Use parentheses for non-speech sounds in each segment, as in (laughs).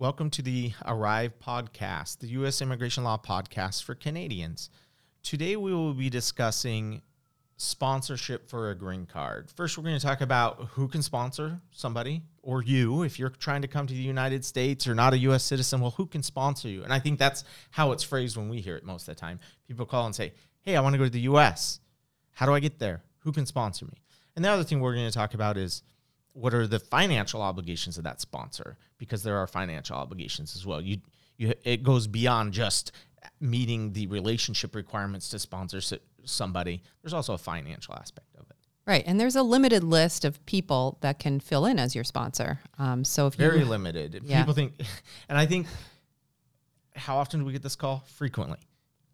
Welcome to the Arrive podcast, the U.S. Immigration Law podcast for Canadians. Today we will be discussing sponsorship for a green card. First, we're going to talk about who can sponsor somebody or you if you're trying to come to the United States or not a U.S. citizen. Well, who can sponsor you? And I think that's how it's phrased when we hear it most of the time. People call and say, Hey, I want to go to the U.S. How do I get there? Who can sponsor me? And the other thing we're going to talk about is what are the financial obligations of that sponsor because there are financial obligations as well. You you it goes beyond just meeting the relationship requirements to sponsor somebody. There's also a financial aspect of it. Right, and there's a limited list of people that can fill in as your sponsor. Um, so if very you, limited, yeah. people think, (laughs) and I think, how often do we get this call? Frequently,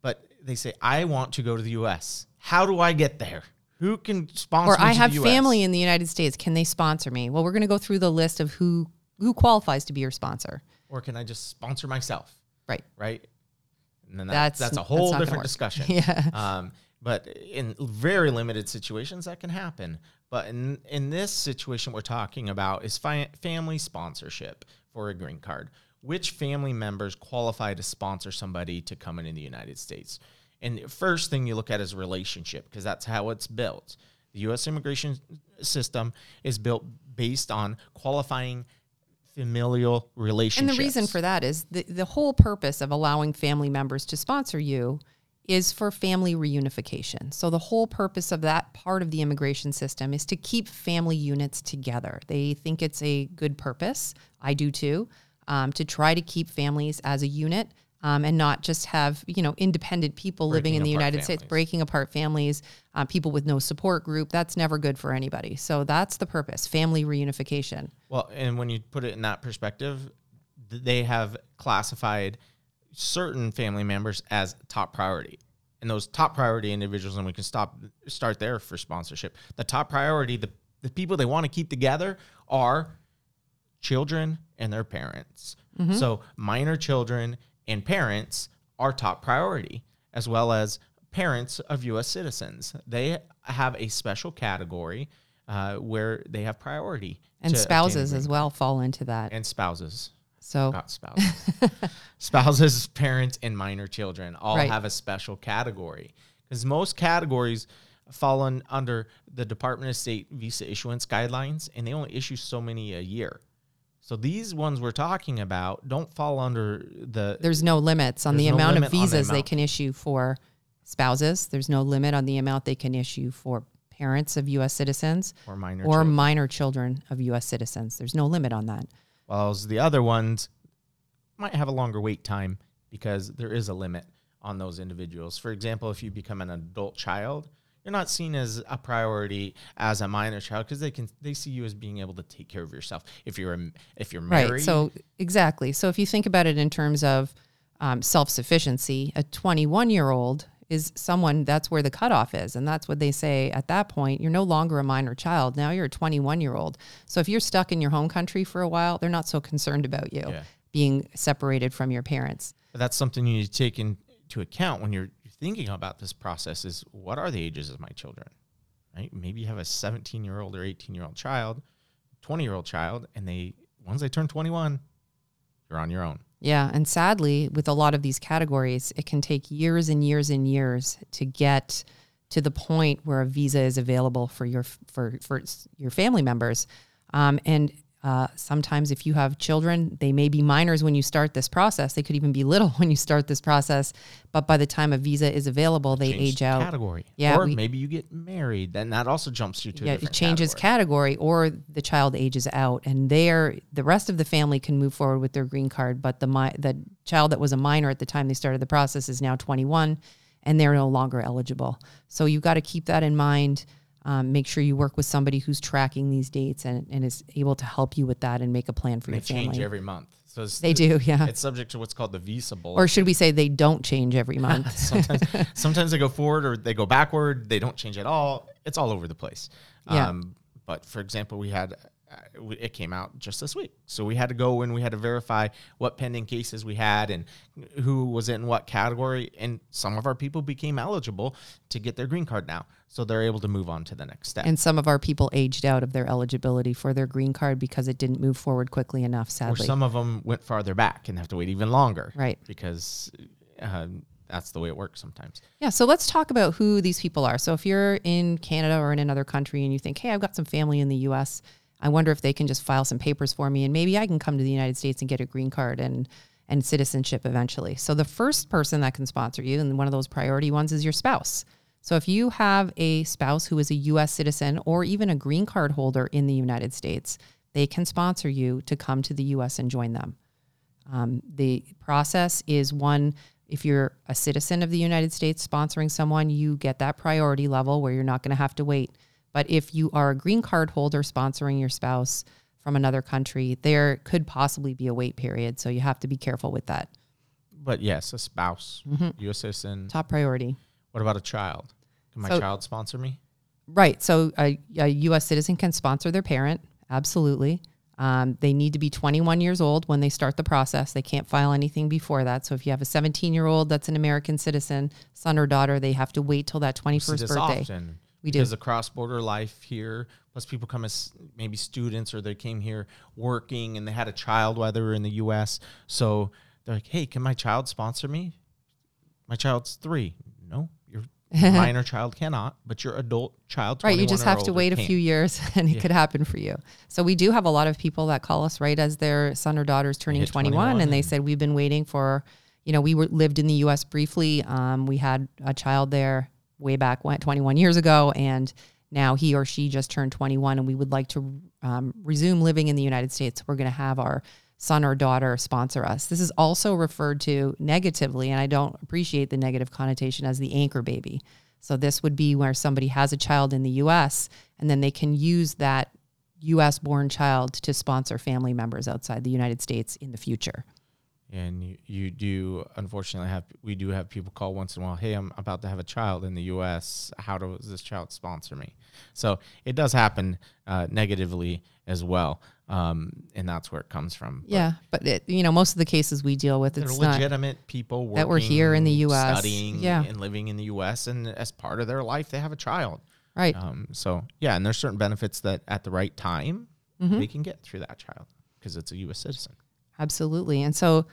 but they say, "I want to go to the U.S. How do I get there?" Who can sponsor? Or I have family in the United States. Can they sponsor me? Well, we're going to go through the list of who who qualifies to be your sponsor. Or can I just sponsor myself? Right. Right. And then that, that's that's a whole that's different discussion. (laughs) yeah. Um, but in very limited situations, that can happen. But in in this situation, we're talking about is fi- family sponsorship for a green card. Which family members qualify to sponsor somebody to come into the United States? And the first thing you look at is relationship because that's how it's built. The U.S. immigration system is built based on qualifying familial relationships. And the reason for that is the, the whole purpose of allowing family members to sponsor you is for family reunification. So the whole purpose of that part of the immigration system is to keep family units together. They think it's a good purpose. I do too. Um, to try to keep families as a unit um, and not just have you know independent people breaking living in the United families. States breaking apart families, uh, people with no support group. That's never good for anybody. So that's the purpose: family reunification. Well, and when you put it in that perspective, they have classified certain family members as top priority. And those top priority individuals, and we can stop start there for sponsorship. The top priority, the, the people they want to keep together are children and their parents. Mm-hmm. So minor children and parents are top priority, as well as parents of U.S. citizens. They have a special category uh, where they have priority. And spouses as well fall into that. And spouses. So not spouses. (laughs) spouses, parents, and minor children all right. have a special category because most categories fall under the Department of State visa issuance guidelines, and they only issue so many a year. So these ones we're talking about don't fall under the. There's no limits on the no amount of visas the amount. they can issue for spouses. There's no limit on the amount they can issue for parents of U.S. citizens or minor or children. minor children of U.S. citizens. There's no limit on that. While the other ones might have a longer wait time because there is a limit on those individuals. For example, if you become an adult child, you're not seen as a priority as a minor child because they can they see you as being able to take care of yourself if you're if you're married. Right. So exactly. So if you think about it in terms of um, self sufficiency, a 21 year old is someone that's where the cutoff is, and that's what they say at that point. You're no longer a minor child. Now you're a 21 year old. So if you're stuck in your home country for a while, they're not so concerned about you yeah. being separated from your parents. But that's something you need to take into account when you're thinking about this process is what are the ages of my children? Right? Maybe you have a 17 year old or 18 year old child, 20 year old child, and they once they turn 21, you're on your own. Yeah, and sadly, with a lot of these categories, it can take years and years and years to get to the point where a visa is available for your for for your family members. Um, and uh, sometimes, if you have children, they may be minors when you start this process. They could even be little (laughs) when you start this process. But by the time a visa is available, they Change age out. Category. Yeah. Or we, maybe you get married, then that also jumps you to. Yeah, it changes category. category, or the child ages out, and there the rest of the family can move forward with their green card. But the the child that was a minor at the time they started the process is now 21, and they're no longer eligible. So you've got to keep that in mind. Um, make sure you work with somebody who's tracking these dates and, and is able to help you with that and make a plan for they your family. They change every month. So they do, yeah. It's subject to what's called the visa bulletin. Or should we say they don't change every (laughs) month? sometimes, (laughs) sometimes they go forward or they go backward. They don't change at all. It's all over the place. Yeah. Um, but for example, we had it came out just this week. So we had to go and we had to verify what pending cases we had and who was in what category. And some of our people became eligible to get their green card now. So they're able to move on to the next step. And some of our people aged out of their eligibility for their green card because it didn't move forward quickly enough, or sadly. some of them went farther back and have to wait even longer. Right. Because uh, that's the way it works sometimes. Yeah, so let's talk about who these people are. So if you're in Canada or in another country and you think, hey, I've got some family in the US, I wonder if they can just file some papers for me and maybe I can come to the United States and get a green card and and citizenship eventually. So the first person that can sponsor you and one of those priority ones is your spouse. So if you have a spouse who is a US citizen or even a green card holder in the United States, they can sponsor you to come to the US and join them. Um, the process is one if you're a citizen of the United States sponsoring someone, you get that priority level where you're not going to have to wait. But if you are a green card holder sponsoring your spouse from another country, there could possibly be a wait period. So you have to be careful with that. But yes, a spouse, Mm-hmm. U.S. citizen. Top priority. What about a child? Can my So- child sponsor me? Right. So a, a U.S. citizen can sponsor their parent. Absolutely. Um, they need to be 21 years old when they start the process. They can't file anything before that. So if you have a 17 year old that's an American citizen, son or daughter, they have to wait till that We 21st see this birthday. often. We do. because the cross-border life here, plus people come as maybe students or they came here working and they had a child while they were in the U.S. So they're like, "Hey, can my child sponsor me? My child's three. No, your (laughs) minor child cannot, but your adult child, Right. You just have to wait a can." few years (laughs) and it could happen for you. So we do have a lot of people that call us right as their son or daughter is turning 21, 21 and they and- said, we've been waiting for, you know, we were lived in the U.S. briefly. Um, we had a child there way back when 21 years ago. And now he or she just turned 21 and we would like to um, resume living in the United States. We're going to have our son or daughter sponsor us. This is also referred to negatively, and I don't appreciate the negative connotation as the anchor baby. So this would be where somebody has a child in the US and then they can use that US born child to sponsor family members outside the United States in the future. And you, you do unfortunately have we do have people call once in a while. Hey, I'm about to have a child in the U.S. How does this child sponsor me? So it does happen uh, negatively as well, um, and that's where it comes from. Yeah, but it, you know, most of the cases we deal with, it's not. legitimate people working, that were here in the US. studying, Yeah. and living in the U.S. And as part of their life, they have a child. Right. Um, so yeah, and there's certain benefits that at the right time Mm-hmm. they can get through that child because it's a U.S. citizen. Absolutely. And so,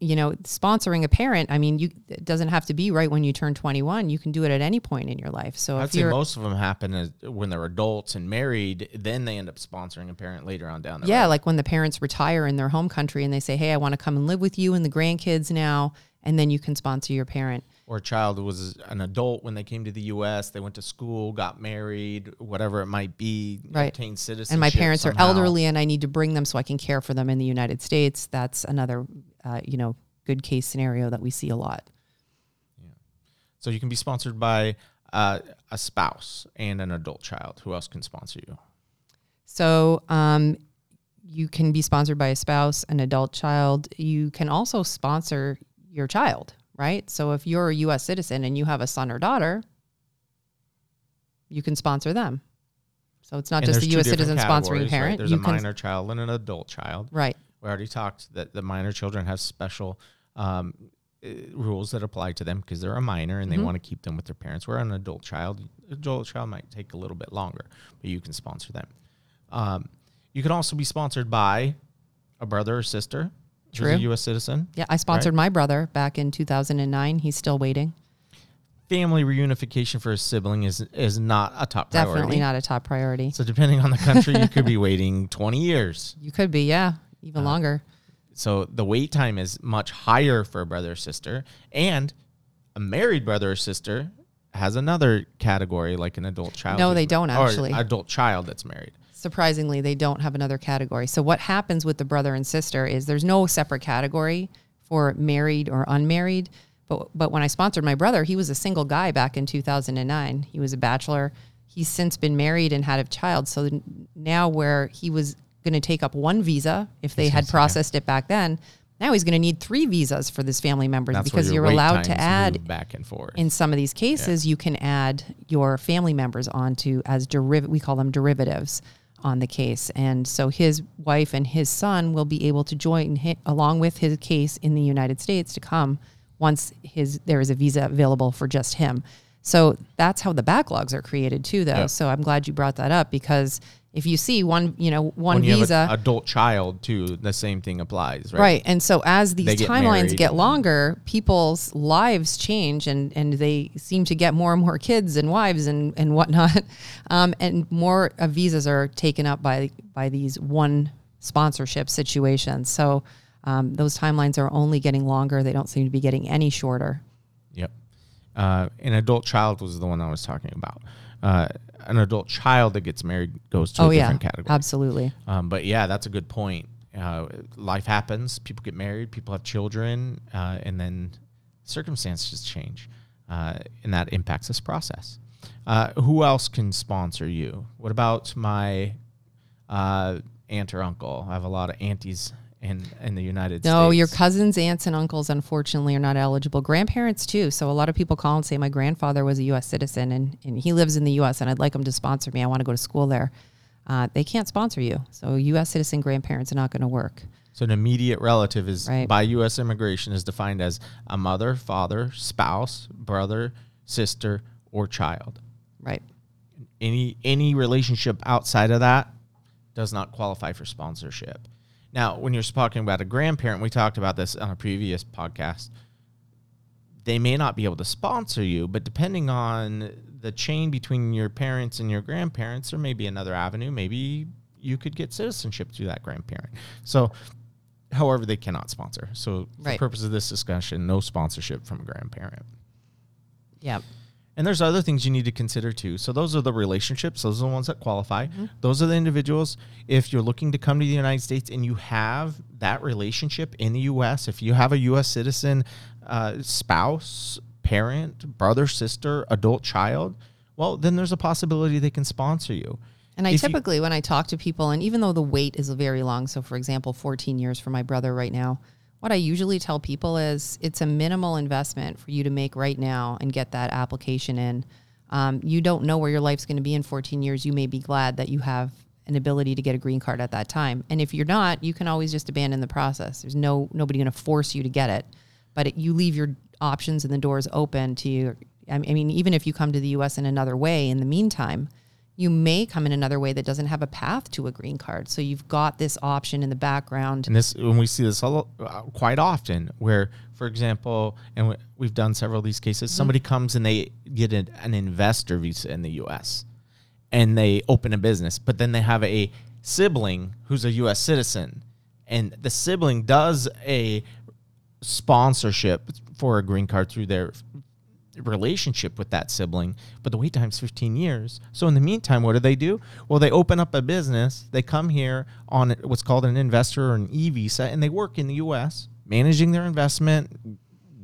you know, sponsoring a parent, I mean, you it doesn't have to be right when you turn 21. You can do it at any point in your life. So I'd say most of them happen as, when they're adults and married. Then they end up sponsoring a parent later on down the Yeah, road. Yeah, like when the parents retire in their home country and they say, "Hey, I want to come and live with you and the grandkids now," and then you can sponsor your parent. Or a child was an adult when they came to the U.S. They went to school, got married, whatever it might be, Right. obtained citizenship. And my parents somehow. are elderly, and I need to bring them so I can care for them in the United States. That's another, uh, you know, good case scenario that we see a lot. Yeah. So you can be sponsored by uh, a spouse and an adult child. Who else can sponsor you? So um, you can be sponsored by a spouse, an adult child. You can also sponsor your child, right? So if you're a U.S. citizen and you have a son or daughter, you can sponsor them. So it's not And just a U.S. citizen sponsoring categories, right? parent. There's you a can, minor child and an adult child. right? We already talked that the minor children have special um, uh, rules that apply to them because they're a minor and they Mm-hmm. want to keep them with their parents. Where an adult child, adult child might take a little bit longer, but you can sponsor them. Um, you can also be sponsored by a brother or sister who's True. a U.S. citizen. Yeah, I sponsored my brother back in 2009. He's still waiting. Family reunification for a sibling is is not a top priority. Definitely not a top priority. So depending on the country, you could be (laughs) waiting 20 years. You could be, yeah, even Uh, longer. So the wait time is much higher for a brother or sister, and a married brother or sister has another category like an adult child. No, they don't, actually. adult child that's married. Surprisingly they don't have another category. So what happens with the brother and sister is there's no separate category for married or unmarried. But but when i sponsored my brother he was a single guy back in 2009 he was a bachelor. He's since been married and had a child. So now where he was going to take up one visa if they had processed it back then now he's going to need three visas for this family members That's because you're allowed to add back and forth. in some of these cases, you can add your family members onto as deriv- we call them derivatives on the case. And so his wife and his son will be able to join hi along with his case in the United States to come once his there is a visa available for just him. So that's how the backlogs are created too, though. Yep. So I'm glad you brought that up because if you see one, you know, one when visa, adult child too, the same thing applies, right? Right. And so as these get timelines married get longer, people's lives change and, and they seem to get more and more kids and wives and, and whatnot. (laughs) Um, and more uh, visas are taken up by, by these one sponsorship situations. So um, those timelines are only getting longer. They don't seem to be getting any shorter. Yep. Uh, an adult child was the one I was talking about. Uh, an adult child that gets married goes to oh, a yeah. different category. Absolutely. Um, but yeah, that's a good point. Uh, life happens. People get married. People have children, uh, and then circumstances change, uh, and that impacts this process. Uh, who else can sponsor you? What about my uh, aunt or uncle? I have a lot of aunties in in the United No, States. No, your cousins, aunts, and uncles, unfortunately, are not eligible. Grandparents, too. So a lot of people call and say, My grandfather was a U.S. citizen and, and he lives in the U.S., and I'd like him to sponsor me. I want to go to school there. Uh, they can't sponsor you. So U.S. citizen grandparents are not going to work. So an immediate relative is Right. by U.S. immigration is defined as a mother, father, spouse, brother, sister, or child. Right. Any any relationship outside of that does not qualify for sponsorship. Now, when you're talking about a grandparent, we talked about this on a previous podcast. They may not be able to sponsor you, but depending on the chain between your parents and your grandparents, there may be another avenue. Maybe you could get citizenship through that grandparent. So, however, they cannot sponsor. So, for the purpose of this discussion, no sponsorship from a grandparent. Yeah. And there's other things you need to consider too. So those are the relationships. Those are the ones that qualify. Those are the individuals. If you're looking to come to the United States and you have that relationship in the U.S., if you have a U.S. citizen, uh, spouse, parent, brother, sister, adult child, well, then there's a possibility they can sponsor you. And I If you- typically, when I talk to people, and even though the wait is very long, so for example, 14 years for my brother right now, what I usually tell people is it's a minimal investment for you to make right now and get that application in. Um, you don't know where your life's going to be in 14 years. You may be glad that you have an ability to get a green card at that time. And if you're not, you can always just abandon the process. There's no nobody going to force you to get it, but it, you leave your options and the doors open to you. I mean, even if you come to the U.S. in another way, in the meantime, you may come in another way that doesn't have a path to a green card. So you've got this option in the background. And this, when we see this a lo- uh, quite often, where, for example, and we- we've done several of these cases, somebody comes and they get an, an investor visa in the U.S. and they open a business, but then they have a sibling who's a U.S. citizen, and the sibling does a sponsorship for a green card through their relationship with that sibling, but the wait time's 15 years. So in the meantime, what do they do? Well, they open up a business. They come here on what's called an investor or an e visa, and they work in the U.S. managing their investment,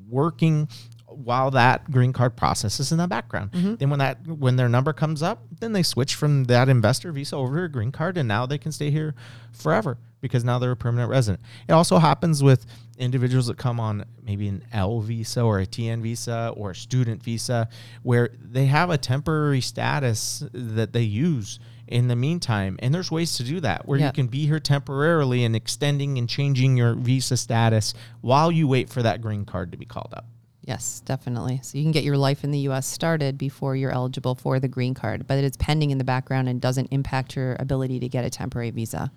working while that green card process is in the background. Mm-hmm. Then when that when their number comes up, then they switch from that investor visa over to a green card, and now they can stay here forever because now they're a permanent resident. It also happens with individuals that come on maybe an L visa or a TN visa or a student visa, where they have a temporary status that they use in the meantime. And there's ways to do that where you can be here temporarily and extending and changing your visa status while you wait for that green card to be called up. Yes, definitely. So you can get your life in the U.S. started before you're eligible for the green card, but it's pending in the background and doesn't impact your ability to get a temporary visa.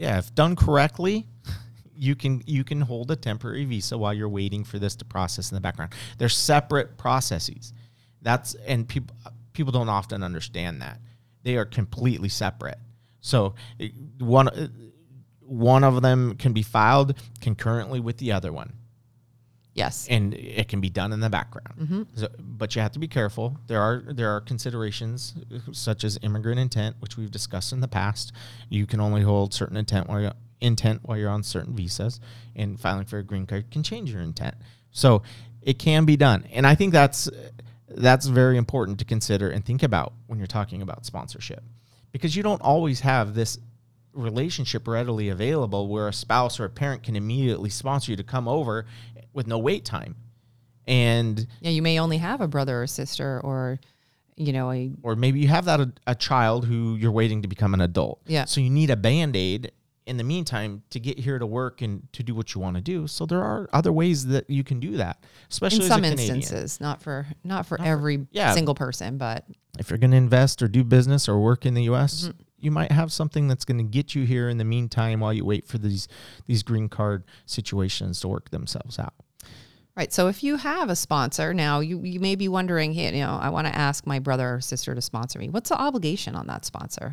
Yeah, if done correctly, you can you can hold a temporary visa while you're waiting for this to process in the background. They're separate processes. That's and people people don't often understand that. They are completely separate. So one uh, one of them can be filed concurrently with the other one Yes. and it can be done in the background. Mm-hmm. So, but you have to be careful. There are there are considerations such as immigrant intent, which we've discussed in the past. You can only hold certain intent while you're, intent while you're on certain visas, and filing for a green card can change your intent. So it can be done, and I think that's that's very important to consider and think about when you're talking about sponsorship, because you don't always have this relationship readily available where a spouse or a parent can immediately sponsor you to come over with no wait time. And Yeah, you may only have a brother or sister or you know, a or maybe you have that a, a child who you're waiting to become an adult. Yeah. So you need a band aid in the meantime to get here to work and to do what you want to do. So there are other ways that you can do that, especially in some instances, not for not for every yeah. single person, but If you're going to invest or do business or work in the U.S., Mm-hmm. You might have something that's going to get you here in the meantime while you wait for these these green card situations to work themselves out. Right. So if you have a sponsor now, you, you may be wondering, hey, you know, I want to ask my brother or sister to sponsor me. What's the obligation on that sponsor?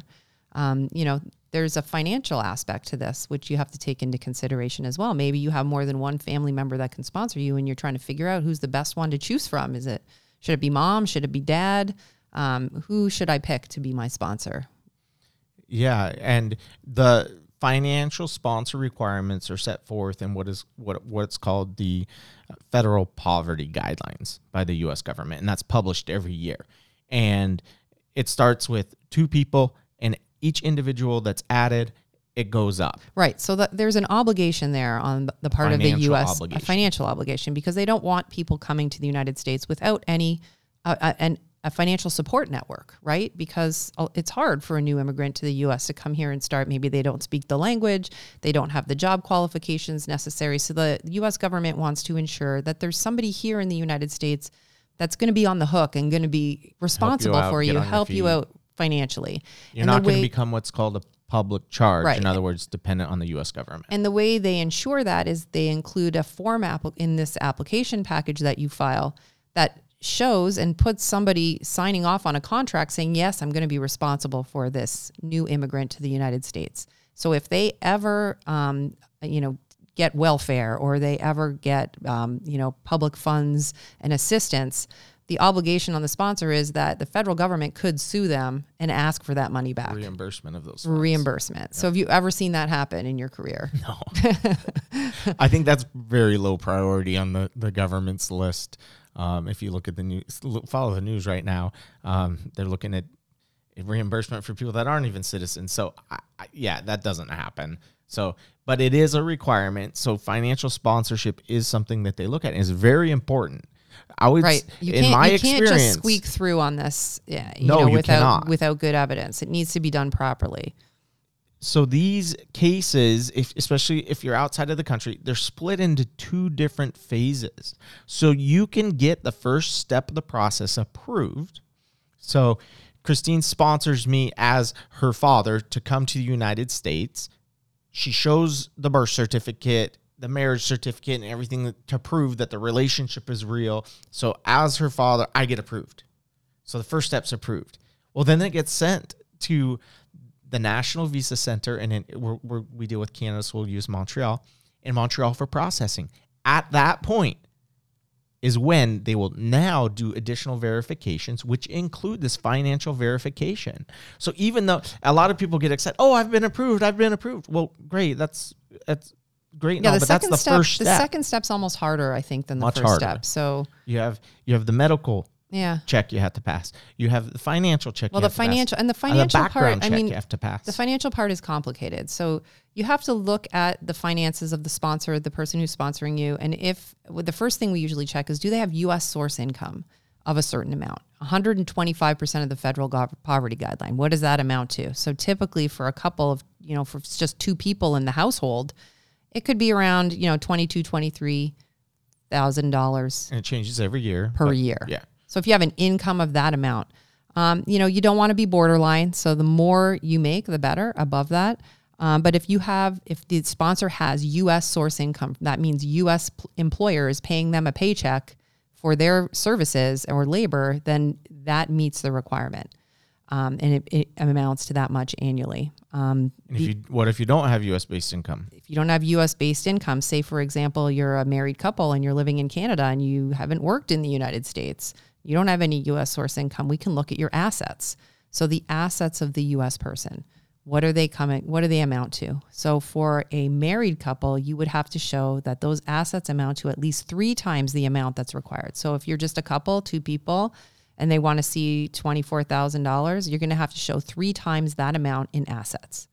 Um, you know, there's a financial aspect to this, which you have to take into consideration as well. Maybe you have more than one family member that can sponsor you, and you're trying to figure out who's the best one to choose from. Is it should it be mom? Should it be dad? Um, who should I pick to be my sponsor? Yeah, and the financial sponsor requirements are set forth in what is what what's called the federal poverty guidelines by the US government and that's published every year. And it starts with two people and each individual that's added it goes up. Right. So that there's an obligation there on the part of the U.S. obligation. a financial obligation because they don't want people coming to the United States without any uh, uh, an, a financial support network, right? Because uh, it's hard for a new immigrant to the U.S. to come here and start. Maybe they don't speak the language, they don't have the job qualifications necessary. So the U.S. government wants to ensure that there's somebody here in the United States that's going to be on the hook and going to be responsible out, for you, help you out financially. You're And not going to become what's called a public charge. Right. In other words, dependent on the US government. And the way they ensure that is they include a form app in this application package that you file that shows and puts somebody signing off on a contract saying, yes, I'm going to be responsible for this new immigrant to the United States. So if they ever, um, you know, get welfare or they ever get, um, you know, public funds and assistance, the obligation on the sponsor is that the federal government could sue them and ask for that money back. reimbursement of those. funds. Reimbursement. So, have you ever seen that happen in your career? (laughs) No. (laughs) I think that's very low priority on the, the government's list. Um, if you look at the news, follow the news right now, um, they're looking at reimbursement for people that aren't even citizens. So, I, I, yeah, that doesn't happen. So, but it is a requirement. So, financial sponsorship is something that they look at. And it's very important. I would, Right. You in my you can't just squeak through on this yeah, you No, know, you without cannot. without good evidence. It needs to be done properly. So these cases if especially if you're outside of the country they're split into two different phases. So you can get the first step of the process approved. So christine sponsors me as her father to come to the united states. She shows the birth certificate the marriage certificate and everything to prove that the relationship is real. So as her father i get approved. So the first step's approved. Well then it gets sent to the National Visa Center, and it, we're, we're, we deal with Canada, so we'll use Montreal, in Montreal for processing. At that point is when they will now do additional verifications, which include this financial verification. So even though a lot of people get excited, oh, I've been approved, I've been approved. Well, great, that's that's great, Yeah, no, the but that's second the step. first The second step's almost harder, I think, than the Much first harder. step. So you have you have the medical yeah. check you have to pass. You have the financial check. Well, you the have to pass. financial and the And financial the background part. I mean, you have to pass. The financial part is complicated. So you have to look at the finances of the sponsor, the person who's sponsoring you. And if well, the first thing we usually check is do they have US source income of a certain amount? 125% of the federal gov- poverty guideline. What does that amount to? So typically for a couple of, you know, for just two people in the household, it could be around, you know, 22, 23,000 dollars and it changes every year per year. Yeah. So if you have an income of that amount, um, you know, you don't want to be borderline. So the more you make, the better above that. Um, but if you have, if the sponsor has U.S. source income, that means U.S. employer is paying them a paycheck for their services or labor, then that meets the requirement. Um, and it, it amounts to that much annually. Um, And if you what if you don't have U.S. based income? if you don't have US based income, say for example, you're a married couple and you're living in Canada and you haven't worked in the United States, you don't have any US source income, we can look at your assets. So the assets of the US person, what are they coming what do they amount to? So for a married couple, you would have to show that those assets amount to at least 3 times the amount that's required. So if you're just a couple, two people, and they want to see $24,000, you're going to have to show 3 times that amount in assets.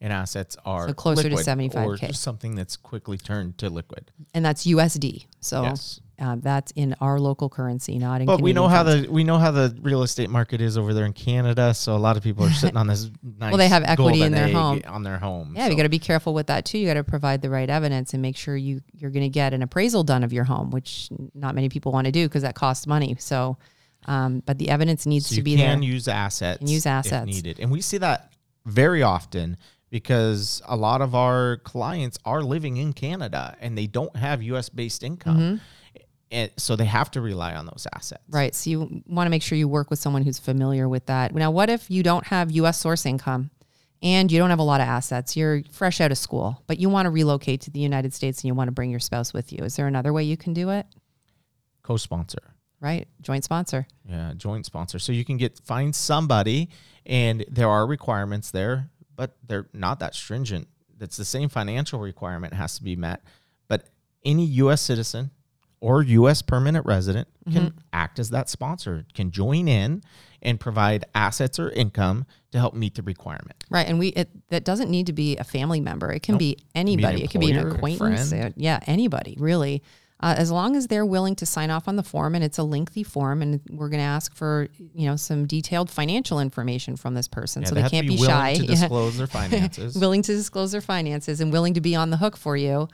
And assets are So closer to 75K. or something that's quickly turned to liquid. And that's USD. So Yes. Uh, that's in our local currency, not in. Canada. But we know how the we know how the real estate market is over there in Canada. So a lot of people are sitting on this (laughs) nice. they have equity in their home. on their home. Yeah, you so- got to be careful with that too. You got to provide the right evidence and make sure you you're going to get an appraisal done of your home, which not many people want to do because that costs money. So, um, but the evidence needs So to you be can there. use assets. Can use if assets. needed, and we see that very often because a lot of our clients are living in Canada and they don't have U.S. based income, Mm-hmm. And so they have to rely on those assets. Right. So you want to make sure you work with someone who's familiar with that. Now, what if you don't have U.S. source income and you don't have a lot of assets? You're fresh out of school, but you want to relocate to the United States and you want to bring your spouse with you. Is there another way you can do it? Co-sponsor. Right. Joint sponsor. Yeah, joint sponsor. So you can get find somebody, and there are requirements there, but they're not that stringent. That's the same financial requirement has to be met, but any U.S. citizen or U.S. permanent resident can Mm-hmm. act as that sponsor, can join in and provide assets or income to help meet the requirement. Right. And we, it, that doesn't need to be a family member. It can be anybody. it can be an acquaintance. Yeah. Anybody really. Uh, as long as they're willing to sign off on the form and it's a lengthy form and we're going to ask for, you know, some detailed financial information from this person. Yeah, so they, have can't be, willing shy. to (laughs) disclose their finances. willing to disclose their finances and willing to be on the hook for you,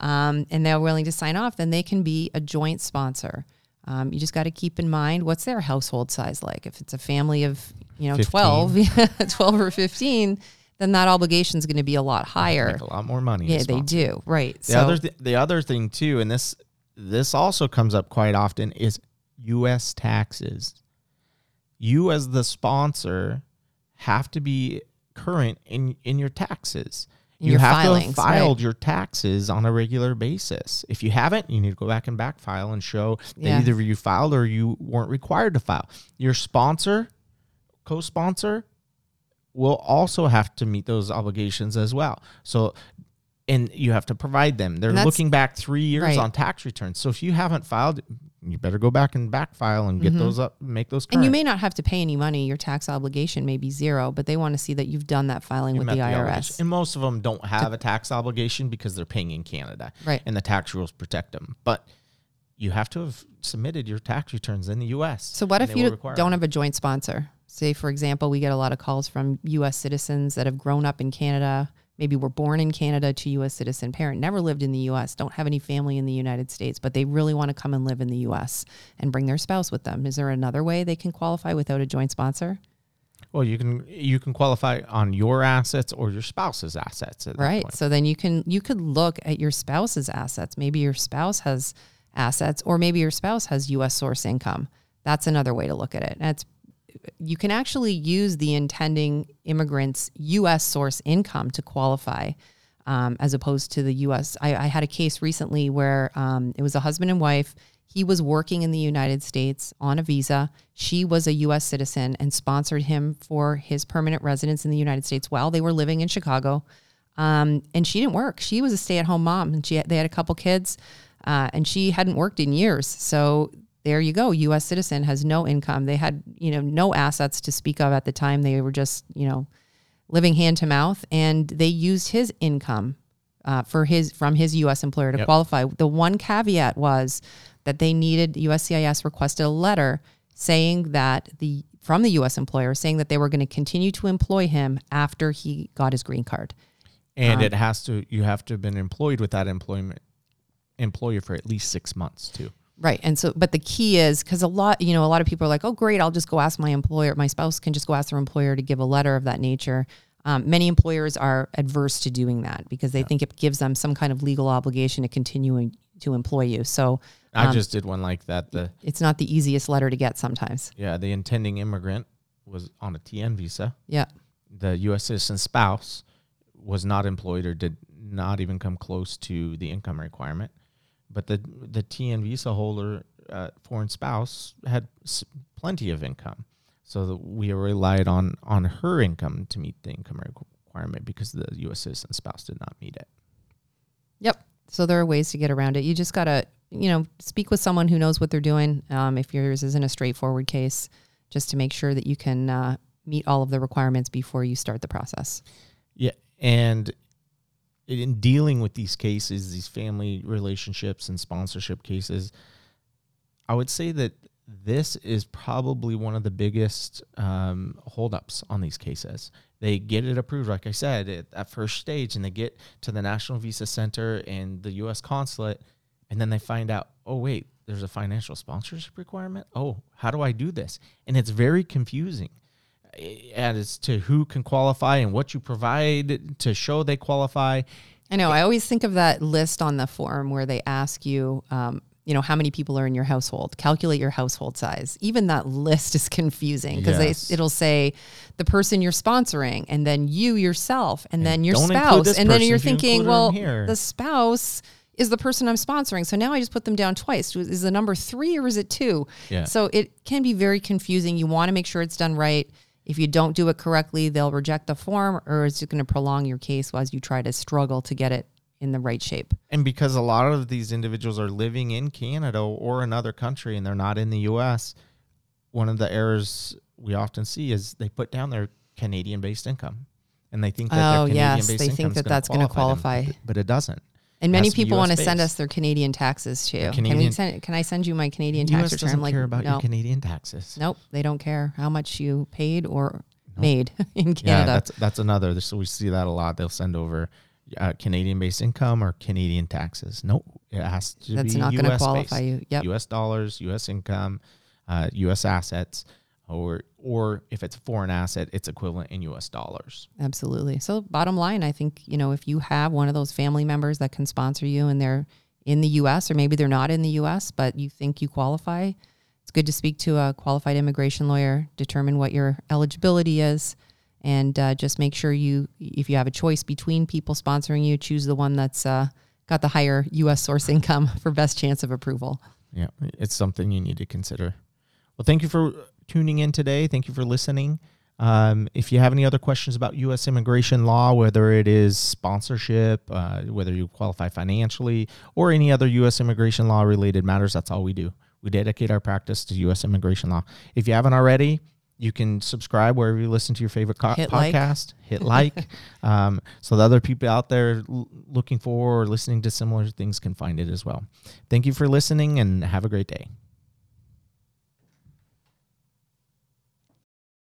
um, and they're willing to sign off, then they can be a joint sponsor. Um, you just got to keep in mind what's their household size like. If it's a family of you know 15. 12, (laughs) 12 or 15, then that obligation is going to be a lot higher. Make a lot more money. Yeah, they do. Right. The so other th- the other thing too, and this this also comes up quite often, is U.S. taxes. You as the sponsor have to be current in in your taxes. You have to filings, have right. filed your taxes on a regular basis. If you haven't, you need to go back and back file and show that Yeah. either you filed or you weren't required to file. Your sponsor, co-sponsor, will also have to meet those obligations as well. So and you have to provide them. They're looking back three years right. on tax returns. So if you haven't filed, you better go back and back file and get those up, make those current. Mm-hmm. and you may not have to pay any money. Your tax obligation may be zero, but they want to see that you've done that filing You with the obligation. IRS. And most of them don't have a tax obligation because they're paying in Canada. Right. And the tax rules protect them. But you have to have submitted your tax returns in the US. So what if you will d- require don't have a joint sponsor? Say, for example, we get a lot of calls from U.S. citizens that have grown up in Canada, maybe were born in Canada to U.S. citizen parent, never lived in the U.S., don't have any family in the United States, but they really want to come and live in the U.S. and bring their spouse with them. Is there another way they can qualify without a joint sponsor? Well, you can you can qualify on your assets or your spouse's assets at Right. point. So then you can you could look at your spouse's assets. Maybe your spouse has assets, or maybe your spouse has U.S. source income. That's another way to look at it. And it's you can actually use the intending immigrant's U.S. source income to qualify, um, as opposed to the U.S. I, I had a case recently where um, it was a husband and wife. He was working in the United States on a visa. She was a U.S. citizen and sponsored him for his permanent residence in the United States while they were living in Chicago. Um, and she didn't work. She was a stay-at-home mom, and she they had a couple kids, uh, and she hadn't worked in years. So there you go. U.S. citizen has no income. They had you know no assets to speak of at the time. They were just you know living hand to mouth, and they used his income uh, for his from his U.S. employer to Yep. qualify. The one caveat was that they needed USCIS requested a letter saying that the from the U.S. employer saying that they were going to continue to employ him after he got his green card. And Um, it has to you have to have been employed with that employment employer for at least six months too. Right. And so, but the key is because a lot, you know, a lot of people are like, oh, great, I'll just go ask my employer. My spouse can just go ask their employer to give a letter of that nature. Um, many employers are adverse to doing that because they think it gives them some kind of legal obligation to continue to employ you. So I Um, just did one like that. The it's not the easiest letter to get sometimes. yeah, the intending immigrant was on a TN visa. Yeah. The U.S. citizen spouse was not employed or did not even come close to the income requirement, but the the TN visa holder, uh, foreign spouse, had s- plenty of income, so we relied on on her income to meet the income requirement because the U.S. citizen spouse did not meet it. Yep. So there are ways to get around it. You just got to, you know, speak with someone who knows what they're doing. Um, if yours isn't a straightforward case, just to make sure that you can uh, meet all of the requirements before you start the process. Yeah, and in dealing with these cases, these family relationships and sponsorship cases, I would say that this is probably one of the biggest um, holdups on these cases. They get it approved, like I said, at, at first stage, and they get to the National Visa Center and the U.S. consulate, and then they find out, oh wait, there's a financial sponsorship requirement. Oh, how do I do this? And it's very confusing as to who can qualify and what you provide to show they qualify. I know. I always think of that list on the form where they ask you, um, you know, how many people are in your household. Calculate your household size. Even that list is confusing because Yes. it'll say the person you're sponsoring, and then you yourself, and, then your spouse, and then you're if you thinking, well, the spouse is the person I'm sponsoring. So now I just put them down twice. Is the number three or is it two? Yeah. So it can be very confusing. You want to make sure it's done right. If you don't do it correctly, they'll reject the form, or it's just going to prolong your case as you try to struggle to get it in the right shape. And because a lot of these individuals are living in Canada or another country and they're not in the US, one of the errors we often see is they put down their Canadian based income. And they think that Oh, their yes, based they income think that that's gonna qualify them, but it doesn't. And many has to be people want to send us their Canadian taxes too. Can we send? Can I send you my Canadian US return? doesn't like, care about no, your Canadian taxes. nope, they don't care how much you paid or made (laughs) in Canada. Yeah, that's that's another. So we see that a lot. They'll send over uh, Canadian based income or Canadian taxes. Nope, it has to That's be not going to US qualify based. you. Yep. U.S. dollars, U.S. income, uh, U.S. assets, or or if it's a foreign asset, it's equivalent in U.S. dollars. Absolutely. So bottom line, I think, you know, if you have one of those family members that can sponsor you and they're in the US or maybe they're not in the US, but you think you qualify, it's good to speak to a qualified immigration lawyer, determine what your eligibility is, and uh, just make sure you, if you have a choice between people sponsoring you, choose the one that's uh, got the higher US source (laughs) income for best chance of approval. Yeah, it's something you need to consider. Well, thank you for tuning in today. Thank you for listening. Um, if you have any other questions about U.S. immigration law, whether it is sponsorship, uh, whether you qualify financially, or any other U.S. immigration law related matters, that's all we do. We dedicate our practice to U.S. immigration law. If you haven't already, you can subscribe wherever you listen to your favorite co- Hit like. podcast. Hit (laughs) like, um, so the other people out there l- looking for or listening to similar things can find it as well. Thank you for listening, and have a great day.